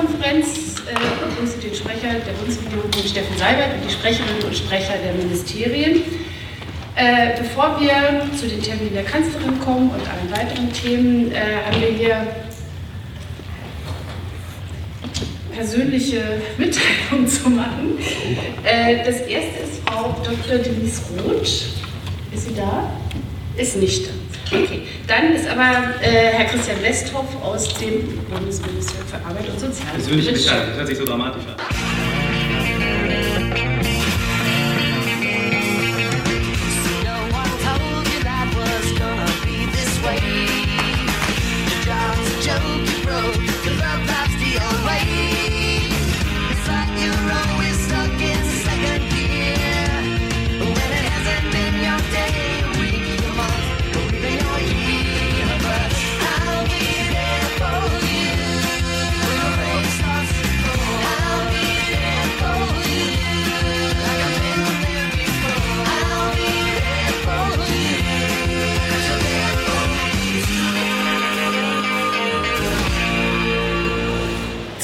Bundespressekonferenz. Äh, begrüße den Sprecher der Bundesregierung, Steffen Seibert, und die Sprecherinnen und Sprecher der Ministerien. Äh, bevor wir zu den Terminen der Kanzlerin kommen und allen weiteren Themen, äh, haben wir hier persönliche Mitteilungen zu machen. Äh, das erste ist Frau Dr. Denise Roth. Ist sie da? Ist nicht da. Okay, dann ist aber äh, Herr Christian Westhoff aus dem Bundesministerium für Arbeit und Soziales. Persönliche Mitteilung, das hört sich so dramatisch an.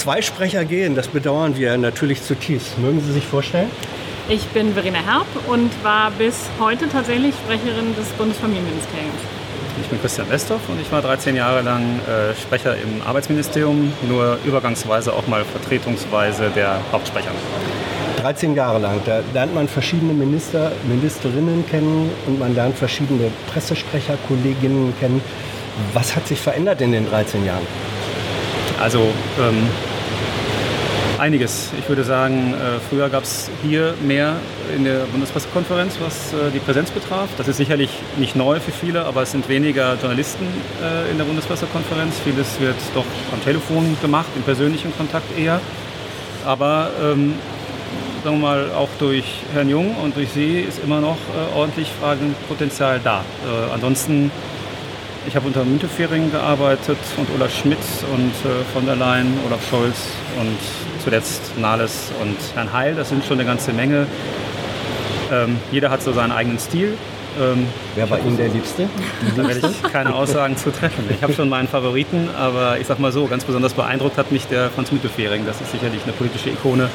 Zwei Sprecher gehen. Das bedauern wir natürlich zutiefst. Mögen Sie sich vorstellen? Ich bin Verena Herb und war bis heute tatsächlich Sprecherin des Bundesfamilienministeriums. Ich bin Christian Westhoff und ich war 13 Jahre lang äh, Sprecher im Arbeitsministerium, nur übergangsweise auch mal vertretungsweise der Hauptsprecher. 13 Jahre lang, da lernt man verschiedene Minister, Ministerinnen kennen und man lernt verschiedene Pressesprecher, Kolleginnen kennen. Was hat sich verändert in den 13 Jahren? Also ähm, Einiges. Ich würde sagen, äh, früher gab es hier mehr in der Bundespressekonferenz, was äh, die Präsenz betraf. Das ist sicherlich nicht neu für viele, aber es sind weniger Journalisten äh, in der Bundespressekonferenz. Vieles wird doch am Telefon gemacht, im persönlichen Kontakt eher. Aber ähm, sagen wir mal, auch durch Herrn Jung und durch Sie ist immer noch ordentlich Fragenpotenzial da. ansonsten ich habe unter Müntefering gearbeitet und Olaf Schmidt und äh, von der Leyen, Olaf Scholz und zuletzt Nahles und Herrn Heil. Das sind schon eine ganze Menge. Ähm, jeder hat so seinen eigenen Stil. Ähm, Wer war Ihnen der Liebste? Da werde ich keine Aussagen zu treffen. Ich habe schon meinen Favoriten, aber ich sag mal so, ganz besonders beeindruckt hat mich der Franz Müntefering. Das ist sicherlich eine politische Ikone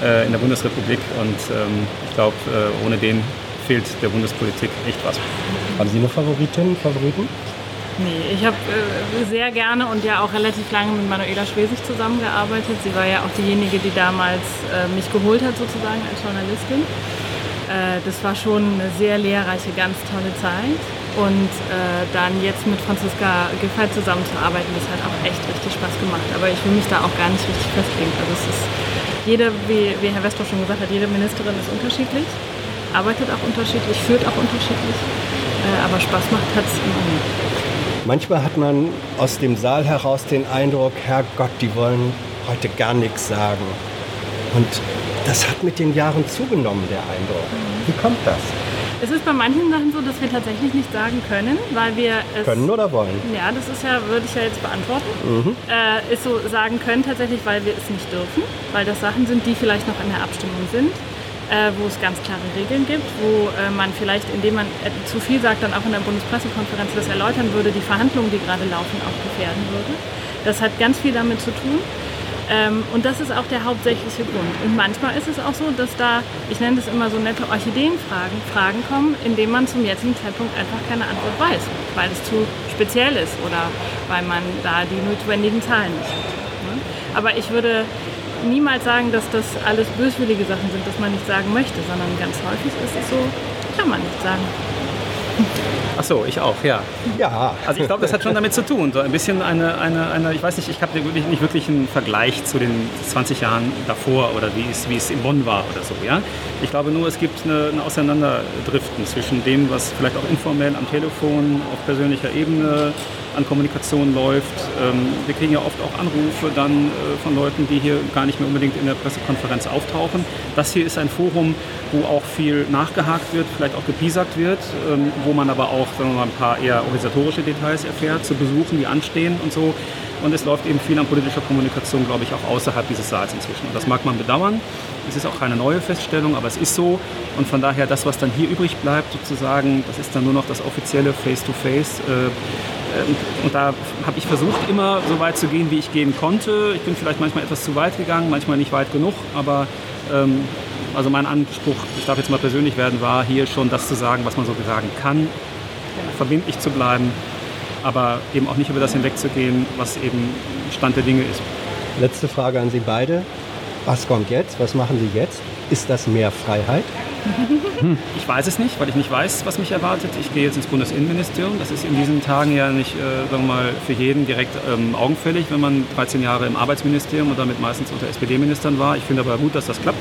äh, in der Bundesrepublik und ähm, ich glaube, äh, ohne den fehlt der Bundespolitik echt was. Haben Sie eine Favoritin, Favoriten? Nee, ich habe äh, sehr gerne und ja auch relativ lange mit Manuela Schwesig zusammengearbeitet. Sie war ja auch diejenige, die damals äh, mich geholt hat sozusagen als Journalistin. Äh, das war schon eine sehr lehrreiche, ganz tolle Zeit. Und äh, dann jetzt mit Franziska Giffey zusammenzuarbeiten, das hat auch echt richtig Spaß gemacht. Aber ich will mich da auch gar nicht richtig festlegen. Also es ist jede, wie, wie Herr Westor schon gesagt hat, jede Ministerin ist unterschiedlich, arbeitet auch unterschiedlich, führt auch unterschiedlich. Äh, aber Spaß macht hat es immer. Manchmal hat man aus dem Saal heraus den Eindruck, Herrgott, die wollen heute gar nichts sagen. Und das hat mit den Jahren zugenommen, der Eindruck. Wie kommt das? Es ist bei manchen Sachen so, dass wir tatsächlich nicht sagen können, weil wir es. Können oder wollen? Ja, das ist ja, würde ich ja jetzt beantworten. Mhm. Äh, ist so sagen können tatsächlich, weil wir es nicht dürfen, weil das Sachen sind, die vielleicht noch in der Abstimmung sind äh, wo es ganz klare Regeln gibt, wo äh, man vielleicht, indem man äh, zu viel sagt, dann auch in der Bundespressekonferenz das erläutern würde, die Verhandlungen, die gerade laufen, auch gefährden würde. Das hat ganz viel damit zu tun. Ähm, und das ist auch der hauptsächliche Grund. Und manchmal ist es auch so, dass da, ich nenne das immer so nette Orchideenfragen, Fragen kommen, indem man zum jetzigen Zeitpunkt einfach keine Antwort weiß, weil es zu speziell ist oder weil man da die notwendigen Zahlen nicht hat. Ne? Aber ich würde niemals sagen, dass das alles böswillige Sachen sind, dass man nicht sagen möchte, sondern ganz häufig ist es so, kann man nicht sagen. Ach so, ich auch, ja. Ja. Also ich glaube, das hat schon damit zu tun. So ein bisschen eine, eine, eine ich weiß nicht, ich habe wirklich, nicht wirklich einen Vergleich zu den 20 Jahren davor oder wie es, wie es in Bonn war oder so. Ja? Ich glaube nur, es gibt eine, eine Auseinanderdriften zwischen dem, was vielleicht auch informell am Telefon, auf persönlicher Ebene an Kommunikation läuft. Ähm, wir kriegen ja oft auch Anrufe dann äh, von Leuten, die hier gar nicht mehr unbedingt in der Pressekonferenz auftauchen. Das hier ist ein Forum, wo auch viel nachgehakt wird, vielleicht auch gepiesackt wird, ähm, wo man aber auch sagen wir mal, ein paar eher organisatorische Details erfährt, zu Besuchen, die anstehen und so. Und es läuft eben viel an politischer Kommunikation, glaube ich, auch außerhalb dieses Saals inzwischen. Und das mag man bedauern. Es ist auch keine neue Feststellung, aber es ist so. Und von daher, das, was dann hier übrig bleibt, sozusagen, das ist dann nur noch das offizielle Face-to-Face. -face. Äh, und da habe ich versucht, immer so weit zu gehen, wie ich gehen konnte. Ich bin vielleicht manchmal etwas zu weit gegangen, manchmal nicht weit genug, aber ähm, also mein Anspruch, ich darf jetzt mal persönlich werden, war hier schon das zu sagen, was man so sagen kann, verbindlich zu bleiben, aber eben auch nicht über das hinwegzugehen, was eben Stand der Dinge ist. Letzte Frage an Sie beide. Was kommt jetzt? Was machen Sie jetzt? Ist das mehr Freiheit? Ich weiß es nicht, weil ich nicht weiß, was mich erwartet. Ich gehe jetzt ins Bundesinnenministerium. Das ist in diesen Tagen ja nicht äh, sagen wir mal, für jeden direkt ähm, augenfällig, wenn man 13 Jahre im Arbeitsministerium und damit meistens unter SPD-Ministern war. Ich finde aber gut, dass das klappt.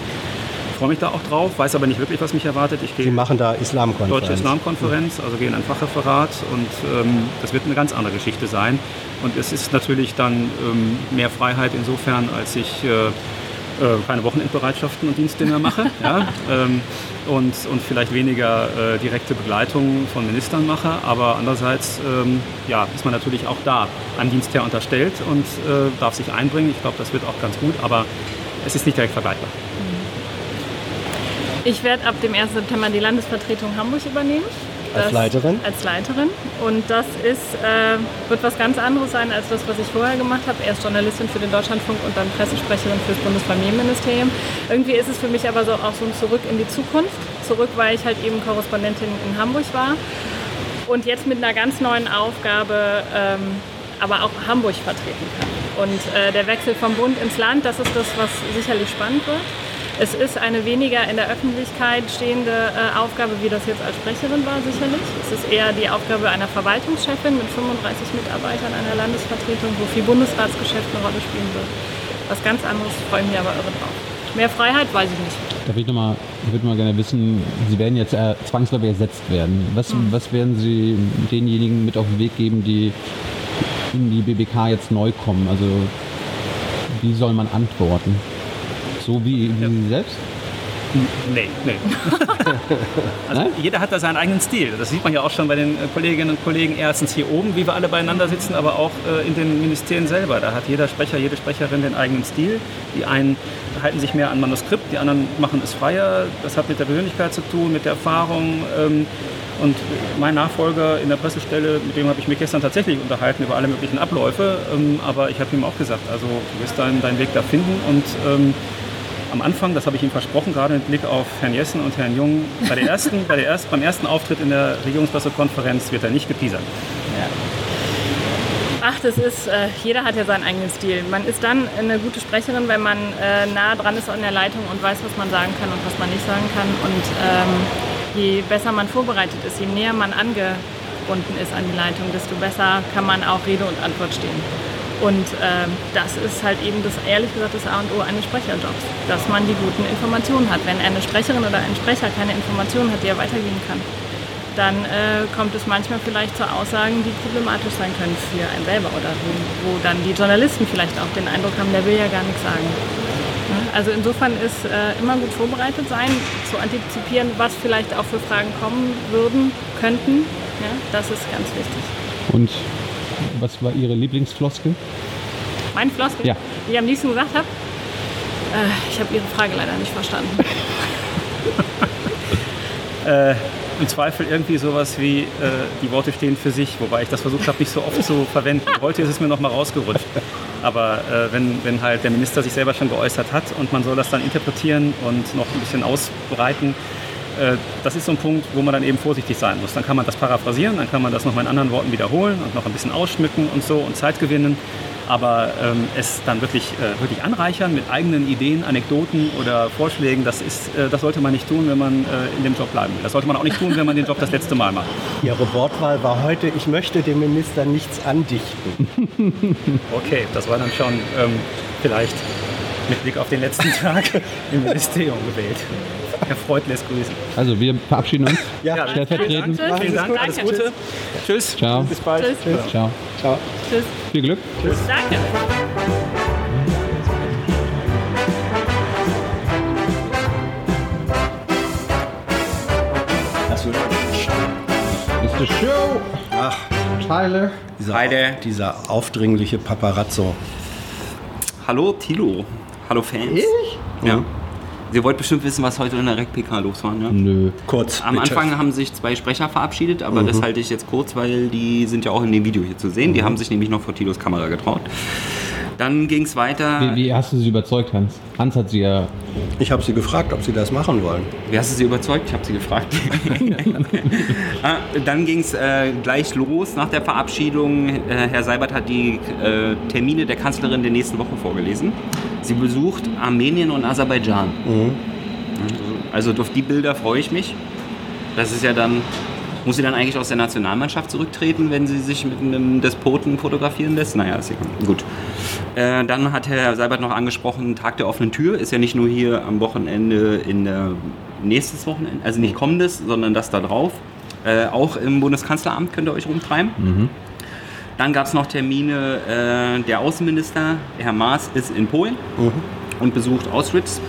Ich freue mich da auch drauf, weiß aber nicht wirklich, was mich erwartet. Ich gehe Sie machen da Islamkonferenz. Deutsche Islamkonferenz, also gehe in ein Fachreferat und ähm, das wird eine ganz andere Geschichte sein. Und es ist natürlich dann ähm, mehr Freiheit insofern, als ich äh, äh, keine Wochenendbereitschaften und Dienste mehr mache ja, ähm, und, und vielleicht weniger äh, direkte Begleitung von Ministern mache. Aber andererseits ähm, ja, ist man natürlich auch da einem Dienstherr unterstellt und äh, darf sich einbringen. Ich glaube, das wird auch ganz gut, aber es ist nicht direkt vergleichbar. Ich werde ab dem 1. September die Landesvertretung Hamburg übernehmen. Als Leiterin? Als Leiterin. Und das ist, äh, wird was ganz anderes sein als das, was ich vorher gemacht habe. Erst Journalistin für den Deutschlandfunk und dann Pressesprecherin für das Bundesfamilienministerium. Irgendwie ist es für mich aber so auch so ein Zurück in die Zukunft. Zurück, weil ich halt eben Korrespondentin in Hamburg war. Und jetzt mit einer ganz neuen Aufgabe ähm, aber auch Hamburg vertreten kann. Und äh, der Wechsel vom Bund ins Land, das ist das, was sicherlich spannend wird. Es ist eine weniger in der Öffentlichkeit stehende äh, Aufgabe, wie das jetzt als Sprecherin war, sicherlich. Es ist eher die Aufgabe einer Verwaltungschefin mit 35 Mitarbeitern einer Landesvertretung, wo viel Bundesratsgeschäft eine Rolle spielen wird. Was ganz anderes, freue ich mich aber irre drauf. Mehr Freiheit weiß ich nicht. Da würde ich, noch mal, ich würde mal gerne wissen, Sie werden jetzt äh, zwangsläufig ersetzt werden. Was, mhm. was werden Sie denjenigen mit auf den Weg geben, die in die BBK jetzt neu kommen? Also wie soll man antworten? So wie, wie ja. Sie selbst? Nee, nee. also jeder hat da seinen eigenen Stil. Das sieht man ja auch schon bei den äh, Kolleginnen und Kollegen erstens hier oben, wie wir alle beieinander sitzen, aber auch äh, in den Ministerien selber. Da hat jeder Sprecher, jede Sprecherin den eigenen Stil. Die einen halten sich mehr an Manuskript, die anderen machen es freier. Das hat mit der Persönlichkeit zu tun, mit der Erfahrung. Ähm, und mein Nachfolger in der Pressestelle, mit dem habe ich mich gestern tatsächlich unterhalten über alle möglichen Abläufe. Ähm, aber ich habe ihm auch gesagt, also du wirst deinen, deinen Weg da finden und ähm, am Anfang, das habe ich ihm versprochen, gerade mit Blick auf Herrn Jessen und Herrn Jung, bei der ersten, bei der erst, beim ersten Auftritt in der Regierungspressekonferenz wird er nicht gepiesert. Ja. Ach, das ist, äh, jeder hat ja seinen eigenen Stil. Man ist dann eine gute Sprecherin, wenn man äh, nah dran ist an der Leitung und weiß, was man sagen kann und was man nicht sagen kann. Und ähm, je besser man vorbereitet ist, je näher man angebunden ist an die Leitung, desto besser kann man auch Rede und Antwort stehen. Und ähm, das ist halt eben das, ehrlich gesagt, das A und O eines Sprecherjobs, dass man die guten Informationen hat. Wenn eine Sprecherin oder ein Sprecher keine Informationen hat, die er weitergeben kann, dann äh, kommt es manchmal vielleicht zu Aussagen, die problematisch sein können für einen selber oder wo, wo dann die Journalisten vielleicht auch den Eindruck haben, der will ja gar nichts sagen. Also insofern ist äh, immer gut vorbereitet sein, zu antizipieren, was vielleicht auch für Fragen kommen würden, könnten. Ja, das ist ganz wichtig. Und was war Ihre Lieblingsfloskel? Mein Floskel? Ja. Die ich am liebsten gesagt habe? Äh, ich habe Ihre Frage leider nicht verstanden. äh, Im Zweifel irgendwie sowas wie, äh, die Worte stehen für sich, wobei ich das versucht habe, nicht so oft zu verwenden. Heute ist es mir noch mal rausgerutscht. Aber äh, wenn, wenn halt der Minister sich selber schon geäußert hat und man soll das dann interpretieren und noch ein bisschen ausbreiten, das ist so ein Punkt, wo man dann eben vorsichtig sein muss. Dann kann man das paraphrasieren, dann kann man das noch in anderen Worten wiederholen und noch ein bisschen ausschmücken und so und Zeit gewinnen. Aber ähm, es dann wirklich, äh, wirklich anreichern mit eigenen Ideen, Anekdoten oder Vorschlägen, das, ist, äh, das sollte man nicht tun, wenn man äh, in dem Job bleiben will. Das sollte man auch nicht tun, wenn man den Job das letzte Mal macht. Ihre Wortwahl war heute, ich möchte dem Minister nichts andichten. okay, das war dann schon ähm, vielleicht mit Blick auf den letzten Tag im Ministerium gewählt. Herr Freud lässt grüßen. Also wir verabschieden uns. ja, stellvertretend. Vielen Dank, alles Gute. Tschüss. Ciao. Bis bald. Tschüss. Tschüss. Ciao. Ciao. Tschüss. Viel Glück. Tschüss. Danke. Mr. Show. Ach, Tyler. Dieser, Beide. dieser aufdringliche Paparazzo. Hallo Tilo. Hallo Fans. Ich? Ja. Sie wollt bestimmt wissen, was heute in der REC-PK los war, ne? Nö. Kurz. Am bitte. Anfang haben sich zwei Sprecher verabschiedet, aber das halte ich jetzt kurz, weil die sind ja auch in dem Video hier zu sehen. Die haben sich nämlich noch vor Tilos Kamera getraut. Dann ging es weiter. Wie, wie hast du sie überzeugt, Hans? Hans hat sie ja. Ich habe Sie gefragt, ob Sie das machen wollen. Wie hast du sie überzeugt? Ich habe sie gefragt. ah, dann ging es äh, gleich los nach der Verabschiedung. Äh, Herr Seibert hat die äh, Termine der Kanzlerin der nächsten Woche vorgelesen. Sie besucht Armenien und Aserbaidschan. Also auf die Bilder freue ich mich. Das ist ja dann, muss sie dann eigentlich aus der Nationalmannschaft zurücktreten, wenn sie sich mit einem Despoten fotografieren lässt? Naja, ist egal. Gut. Äh, dann hat Herr Seibert noch angesprochen, Tag der offenen Tür ist ja nicht nur hier am Wochenende in der nächstes Wochenende, also nicht kommendes, sondern das da drauf. Äh, auch im Bundeskanzleramt könnt ihr euch rumtreiben. Dann gab es noch Termine, äh, der Außenminister, Herr Maas, ist in Polen und besucht Auschwitz.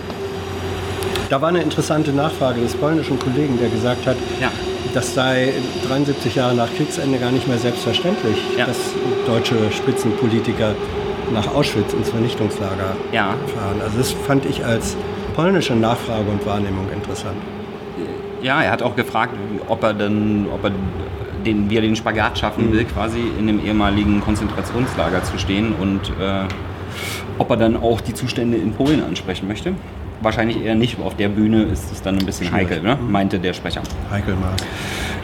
Da war eine interessante Nachfrage des polnischen Kollegen, der gesagt hat, Ja. das sei 73 Jahre nach Kriegsende gar nicht mehr selbstverständlich, Ja. dass deutsche Spitzenpolitiker nach Auschwitz ins Vernichtungslager Ja. fahren. Also das fand ich als polnische Nachfrage und Wahrnehmung interessant. Ja, er hat auch gefragt, ob er dann, ob er den, wie er den Spagat schaffen will, quasi in dem ehemaligen Konzentrationslager zu stehen und äh, ob er dann auch die Zustände in Polen ansprechen möchte. Wahrscheinlich eher nicht. Auf der Bühne ist es dann ein bisschen Schwierig. heikel, ne? meinte der Sprecher. Heikel Maas.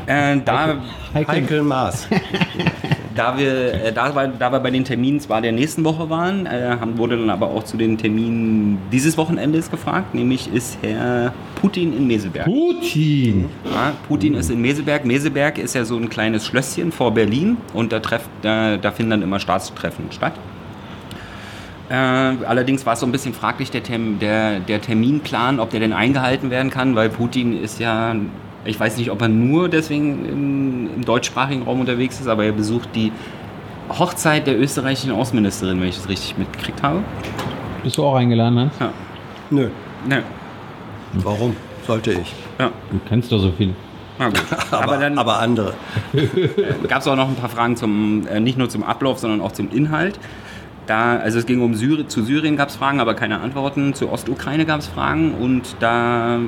Äh, da, Heikel Maas. da, wir, äh, da, wir, da wir bei den Terminen zwar der nächsten Woche waren, äh, haben, wurde dann aber auch zu den Terminen dieses Wochenendes gefragt, nämlich ist Herr Putin in Meseberg. Putin! Ja, Putin ist in Meseberg. Meseberg ist ja so ein kleines Schlösschen vor Berlin und da, treff, da, da finden dann immer Staatstreffen statt. Äh, allerdings war es so ein bisschen fraglich, der, Term, der, der Terminplan, ob der denn eingehalten werden kann, weil Putin ist ja, ich weiß nicht, ob er nur deswegen im, im deutschsprachigen Raum unterwegs ist, aber er besucht die Hochzeit der österreichischen Außenministerin, wenn ich das richtig mitgekriegt habe. Bist du auch eingeladen, Hans? Ja. Nö, Ne, warum sollte ich? ja. Du kennst doch so viel. Na gut. Aber, aber dann aber andere. gab es auch noch ein paar Fragen zum, äh, nicht nur zum Ablauf, sondern auch zum Inhalt. Da, also es ging um Syrien, zu Syrien gab es Fragen, aber keine Antworten. Zur Ostukraine gab es Fragen und da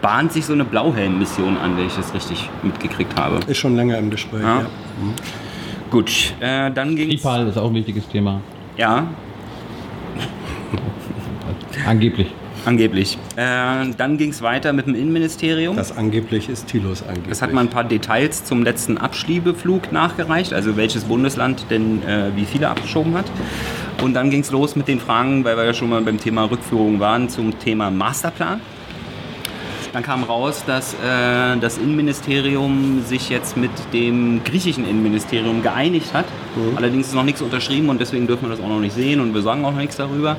bahnt sich so eine Blauhelm-Mission an, wenn ich das richtig mitgekriegt habe. Ist schon länger im Gespräch. Ja. Ja. Gut, äh, dann ging Tripal ist auch ein wichtiges Thema. Ja, Angeblich. angeblich. Äh, dann ging es weiter mit dem Innenministerium. Das angeblich ist Tilos angeblich. Es hat mal ein paar Details zum letzten Abschiebeflug nachgereicht, also welches Bundesland denn äh, wie viele abgeschoben hat. Und dann ging es los mit den Fragen, weil wir ja schon mal beim Thema Rückführung waren, zum Thema Masterplan. Dann kam raus, dass äh, das Innenministerium sich jetzt mit dem griechischen Innenministerium geeinigt hat. Allerdings ist noch nichts unterschrieben und deswegen dürfen wir das auch noch nicht sehen und wir sagen auch noch nichts darüber.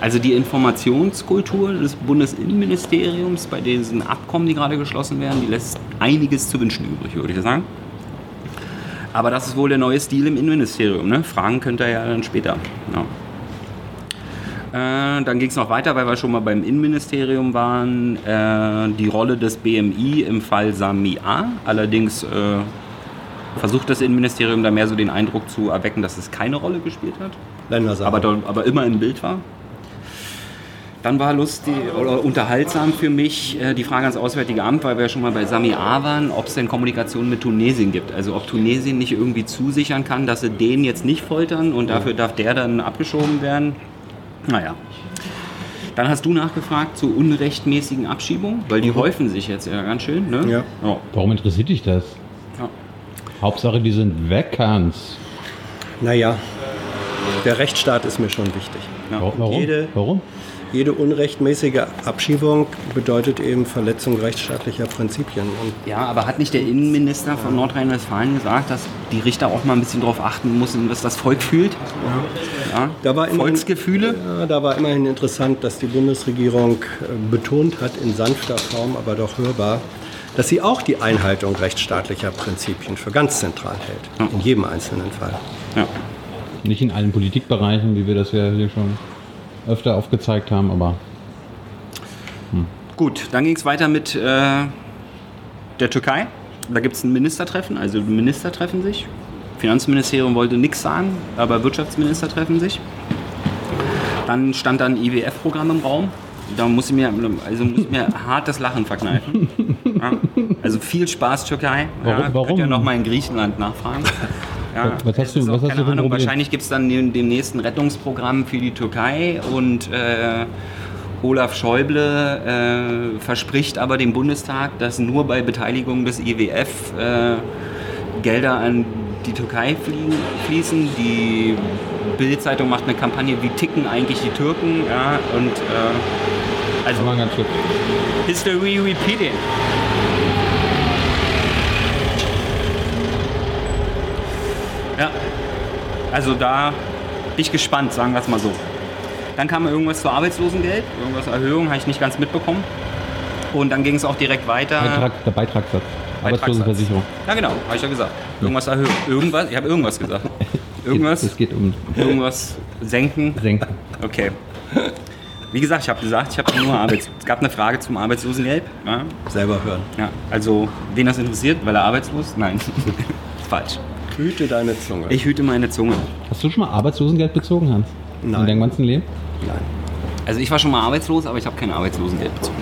Also die Informationskultur des Bundesinnenministeriums bei diesen Abkommen, die gerade geschlossen werden, die lässt einiges zu wünschen übrig, würde ich sagen. Aber das ist wohl der neue Stil im Innenministerium. Ne? Fragen könnt ihr ja dann später. Ja. Äh, dann ging es noch weiter, weil wir schon mal beim Innenministerium waren. Äh, die Rolle des BMI im Fall Sami A. Allerdings äh, versucht das Innenministerium da mehr so den Eindruck zu erwecken, dass es keine Rolle gespielt hat aber, dort- aber immer im Bild war. Dann war lustig oder unterhaltsam für mich äh, die Frage ans Auswärtige Amt, weil wir ja schon mal bei Sami A waren, ob es denn Kommunikation mit Tunesien gibt. Also ob Tunesien nicht irgendwie zusichern kann, dass sie den jetzt nicht foltern und dafür darf der dann abgeschoben werden. Naja. Dann hast du nachgefragt zu unrechtmäßigen Abschiebungen, weil die häufen sich jetzt ja ganz schön. Ne? Ja. Ja. Warum interessiert dich das? Ja. Hauptsache, die sind weg, Hans. Naja, der Rechtsstaat ist mir schon wichtig. Ja. Wa- Warum? Jede- Warum? Jede unrechtmäßige Abschiebung bedeutet eben Verletzung rechtsstaatlicher Prinzipien. Und Ja, aber hat nicht der Innenminister von Nordrhein-Westfalen gesagt, dass die Richter auch mal ein bisschen darauf achten müssen, was das Volk fühlt? Ja. da war immerhin, Volksgefühle? Ja, da war immerhin interessant, dass die Bundesregierung äh, betont hat, in sanfter Form, aber doch hörbar, dass sie auch die Einhaltung rechtsstaatlicher Prinzipien für ganz zentral hält. In jedem einzelnen Fall. Ja. Nicht in allen Politikbereichen, wie wir das ja hier schon öfter aufgezeigt haben, aber Gut, dann ging es weiter mit äh, der Türkei. Da gibt es ein Ministertreffen, also die Minister treffen sich. Finanzministerium wollte nichts sagen, aber Wirtschaftsminister treffen sich. Dann stand dann IWF-Programm im Raum. da muss ich mir, also muss ich mir hart das Lachen verkneifen. Ja. Also viel Spaß, Türkei. Warum? Ja, Warum? Könnt ihr nochmal in Griechenland nachfragen. Ja, Was hast du- was hast du Ahnung? Wahrscheinlich gibt es dann dem, demnächst ein Rettungsprogramm für die Türkei und äh, Olaf Schäuble äh, verspricht aber dem Bundestag, dass nur bei Beteiligung des IWF äh, Gelder an die Türkei fliegen, fließen. Die Bild-Zeitung macht eine Kampagne, wie ticken eigentlich die Türken. Ja, und also. History repeating. Ja, also da bin ich gespannt, sagen wir es mal so. Dann kam irgendwas zu Arbeitslosengeld, irgendwas Erhöhung, habe ich nicht ganz mitbekommen. Und dann ging es auch direkt weiter. Beitrag, der Beitragssatz. Arbeitslosenversicherung. Ja genau, habe ich ja gesagt. Irgendwas erhöhen. Irgendwas, ich habe irgendwas gesagt. Irgendwas, Es geht um irgendwas senken. Senken. Okay. Wie gesagt, ich habe gesagt, ich habe nur Arbeits. Es gab eine Frage zum Arbeitslosengeld. Ja, Selber hören. ja, also, wen das interessiert, weil er arbeitslos? Nein, falsch. Hüte deine Zunge. Ich hüte meine Zunge. Hast du schon mal Arbeitslosengeld bezogen, Hans? In Nein. deinem ganzen Leben? Nein. Also ich war schon mal arbeitslos, aber ich habe kein Arbeitslosengeld bezogen.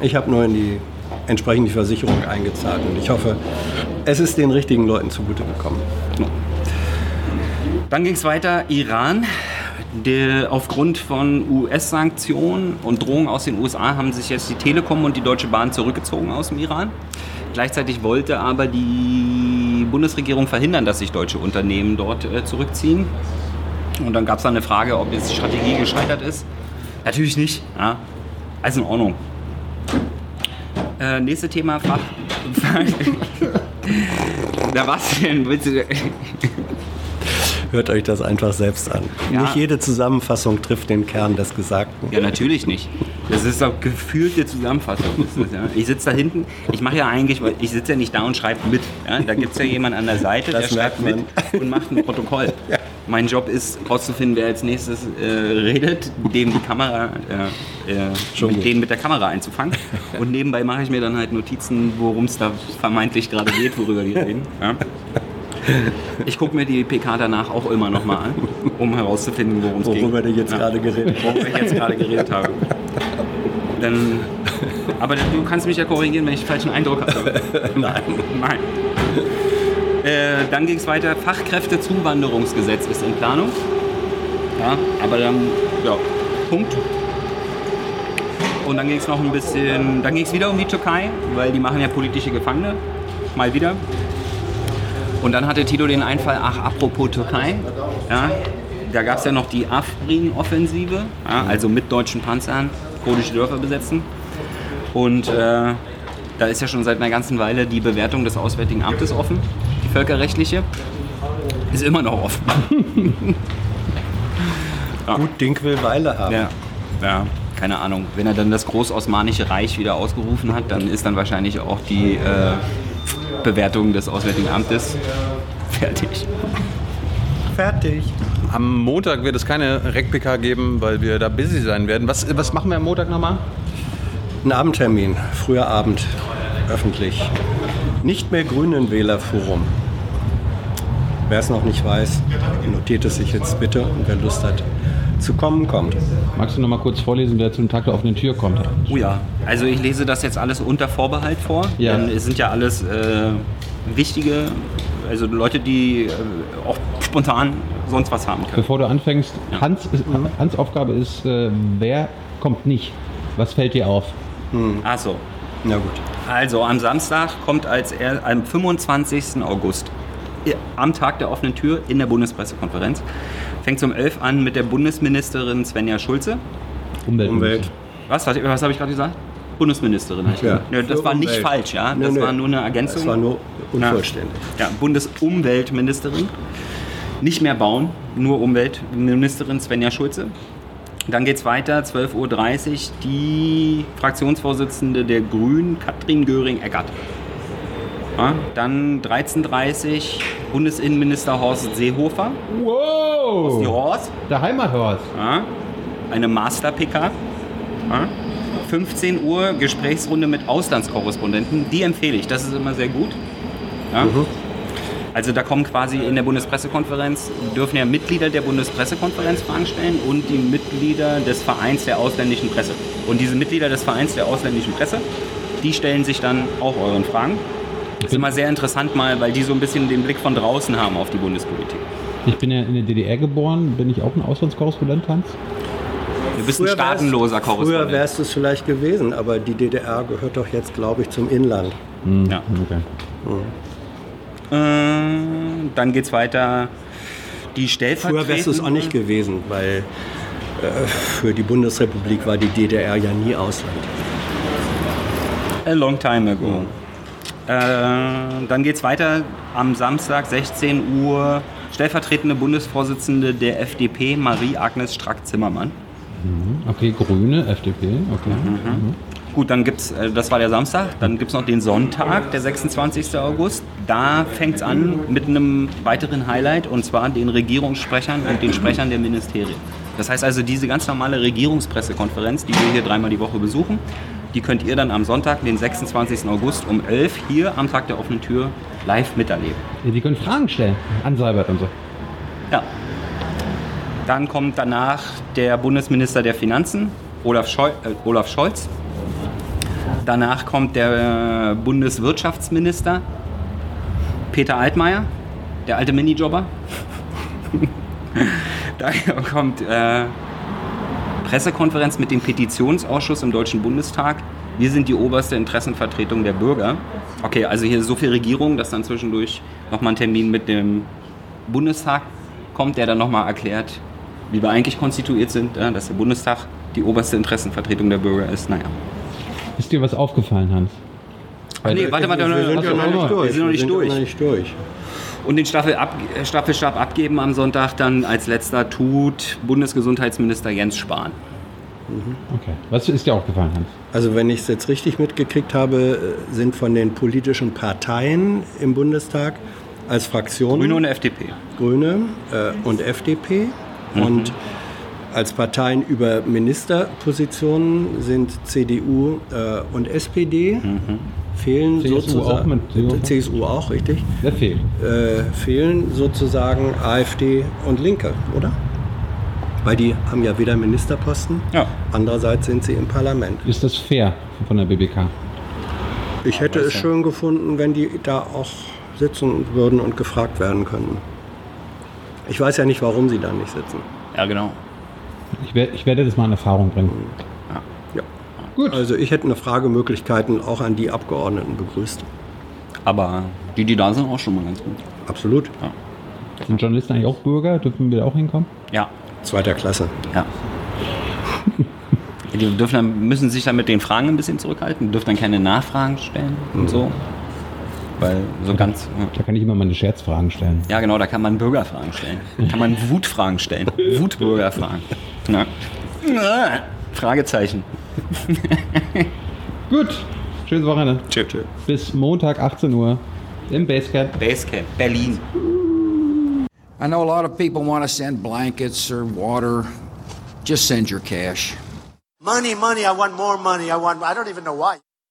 Ich habe nur in die entsprechende Versicherung eingezahlt und ich hoffe, es ist den richtigen Leuten zugute gekommen. Dann ging es weiter, Iran. Der, aufgrund von US-Sanktionen und Drohungen aus den USA haben sich jetzt die Telekom und die Deutsche Bahn zurückgezogen aus dem Iran. Gleichzeitig wollte aber die Bundesregierung verhindern, dass sich deutsche Unternehmen dort äh, zurückziehen. Und dann gab es dann eine Frage, ob jetzt die Strategie gescheitert ist. Natürlich nicht. Ja. Also in Ordnung. Äh, nächste Thema, Fach. Na was denn? Willst du, Hört euch das einfach selbst an. Ja. Nicht jede Zusammenfassung trifft den Kern des Gesagten. Ja, natürlich nicht. Das ist doch gefühlte Zusammenfassung. Das ja. Ich sitze da hinten, ich mache ja eigentlich, ich sitze ja nicht da und schreibe mit. Ja. Da gibt es ja jemanden an der Seite, Das der schreibt merkt mit und macht ein Protokoll. Mein Job ist herauszufinden, wer als nächstes äh, redet, dem die Kamera, äh, äh, mit denen mit der Kamera einzufangen. Und nebenbei mache ich mir dann halt Notizen, worum es da vermeintlich gerade geht, worüber die reden. Ich gucke mir die PK danach auch immer nochmal an, um herauszufinden, worum es geht. Worüber du jetzt Ja gerade geredet hast. worüber ich jetzt gerade geredet habe. Dann, aber du kannst mich ja korrigieren, wenn ich falschen Eindruck habe. Nein. Nein. Äh, dann ging es weiter. Fachkräftezuwanderungsgesetz ist in Planung. Ja, aber dann, ja, Punkt. Und dann ging es noch ein bisschen, dann ging es wieder um die Türkei, weil die machen ja politische Gefangene. Mal wieder. Und dann hatte Tito den Einfall, ach, apropos Türkei, ja, da gab es ja noch die Afrin-Offensive, ja, also mit deutschen Panzern kurdische Dörfer besetzen. Und äh, da ist ja schon seit einer ganzen Weile die Bewertung des Auswärtigen Amtes offen, die völkerrechtliche. Ist immer noch offen. Gut Ding will Weile haben. Ja, ja, keine Ahnung. Wenn er dann das Großosmanische Reich wieder ausgerufen hat, dann ist dann wahrscheinlich auch die äh, Bewertung des Auswärtigen Amtes fertig. Fertig. Am Montag wird es keine REC-PK geben, weil wir da busy sein werden. Was, was machen wir am Montag nochmal? Ein Abendtermin, früher Abend, öffentlich. Nicht mehr Grünenwählerforum. Wer es noch nicht weiß, notiert es sich jetzt bitte und wer Lust hat zu kommen, kommt. Magst du noch mal kurz vorlesen, wer zum Tag der offenen Tür kommt? Oh ja, also ich lese das jetzt alles unter Vorbehalt vor. Ja. Denn es sind ja alles äh, wichtige, also Leute, die äh, auch spontan sonst was haben können. Bevor du anfängst, Ja. Hans, ist, Hans Aufgabe ist, äh, wer kommt nicht? Was fällt dir auf? Ach so. Na gut. Also am Samstag kommt als er, am 25. August am Tag der offenen Tür in der Bundespressekonferenz. Fängt um 11 an mit der Bundesministerin Svenja Schulze. Umwelt. Umwelt. Was, was, was habe ich gerade gesagt? Bundesministerin. Ja. gesagt. Ja, das war nicht Umwelt. falsch, ja. Das nö. war nur eine Ergänzung. Das war nur unvollständig. Ja, Bundesumweltministerin. Nicht mehr bauen, nur Umweltministerin Svenja Schulze. Dann geht es weiter, 12.30 Uhr, die Fraktionsvorsitzende der Grünen, Katrin Göring-Eckert. Ja, dann 13.30 Uhr, Bundesinnenminister Horst Seehofer. Die Wow! Horst. Der Heimathorst. Ja, eine Master-PK. Ja. 15 Uhr Gesprächsrunde mit Auslandskorrespondenten. Die empfehle ich, das ist immer sehr gut. Ja. Also da kommen quasi in der Bundespressekonferenz, dürfen ja Mitglieder der Bundespressekonferenz Fragen stellen und die Mitglieder des Vereins der ausländischen Presse. Und diese Mitglieder des Vereins der ausländischen Presse, die stellen sich dann auch euren Fragen. Das ist immer sehr interessant mal, weil die so ein bisschen den Blick von draußen haben auf die Bundespolitik. Ich bin ja in der DDR geboren. Bin ich auch ein Auslandskorrespondent, Hans? Du bist ein staatenloser Korrespondent. Früher wärst du es vielleicht gewesen, aber die DDR gehört doch jetzt, glaube ich, zum Inland. Ja. Okay. Äh, dann geht's weiter. Die Früher wärst du es auch nicht gewesen, weil äh, für die Bundesrepublik war die DDR ja nie Ausland. A long time ago. Äh, dann geht's weiter am Samstag, 16 Uhr. Stellvertretende Bundesvorsitzende der FDP, Marie-Agnes Strack-Zimmermann. Okay, Grüne, FDP. Okay. Mhm. Gut, dann gibt's, äh, das war der Samstag, dann gibt's noch den Sonntag, der 26. August. Da fängt's an mit einem weiteren Highlight und zwar den Regierungssprechern und den Sprechern der Ministerien. Das heißt also, diese ganz normale Regierungspressekonferenz, die wir hier dreimal die Woche besuchen, die könnt ihr dann am Sonntag, den 26. August um 11 hier am Tag der offenen Tür live miterleben. Ja, die können Fragen stellen an Seibert und so. Ja. Dann kommt danach der Bundesminister der Finanzen, Olaf, Scheu äh, Olaf Scholz. Danach kommt der Bundeswirtschaftsminister, Peter Altmaier, der alte Minijobber. Daher kommt äh, Pressekonferenz mit dem Petitionsausschuss im Deutschen Bundestag. Wir sind die oberste Interessenvertretung der Bürger. Okay, also hier ist so viel Regierung, dass dann zwischendurch nochmal ein Termin mit dem Bundestag kommt, der dann nochmal erklärt, wie wir eigentlich konstituiert sind, dass der Bundestag die oberste Interessenvertretung der Bürger ist. Naja. Ist dir was aufgefallen, Hans? Nee, warte, warte, wir sind warte, ja noch warte, nicht durch. wir sind noch nicht durch. Und den Staffel ab, äh, Staffelstab abgeben am Sonntag dann als letzter tut Bundesgesundheitsminister Jens Spahn. Okay. Was ist dir aufgefallen, Hans? Also wenn ich es jetzt richtig mitgekriegt habe, äh, sind von den politischen Parteien im Bundestag als Fraktionen Grüne und FDP. Grüne äh, und FDP und als Parteien über Ministerpositionen sind CDU äh, und SPD. Fehlen CSU sozusagen auch mit- CSU auch richtig. Wer fehlt? Äh, fehlen sozusagen AfD und Linke, oder? Weil die haben ja weder Ministerposten, Ja. andererseits sind sie im Parlament. Ist das fair von der BBK? Ich hätte es schön gefunden, wenn die da auch sitzen würden und gefragt werden könnten. Ich weiß ja nicht, warum sie da nicht sitzen. Ja, genau. Ich, wer, ich werde das mal in Erfahrung bringen. Ja. Gut. Also ich hätte eine Fragemöglichkeiten auch an die Abgeordneten begrüßt. Aber die, die da sind, auch schon mal ganz gut. Absolut. Sind Journalisten eigentlich auch Bürger? Dürfen wir da auch hinkommen? Ja, Zweiter Klasse. ja. Die dürfen dann, müssen sich dann mit den Fragen ein bisschen zurückhalten, dürfen dann keine Nachfragen stellen und so. Weil so ganz. Da kann ich immer meine Scherzfragen stellen. Ja, genau, da kann man Bürgerfragen stellen. Kann man Wutfragen stellen. Wutbürgerfragen. Ja. Fragezeichen. Gut. Schönes Wochenende. Tschö, tschö. Bis Montag 18 Uhr im Basecamp. Basecamp, Berlin. I know a lot of people want to send blankets or water. Just send your cash. Money, money, I want more money. I want, I don't even know why.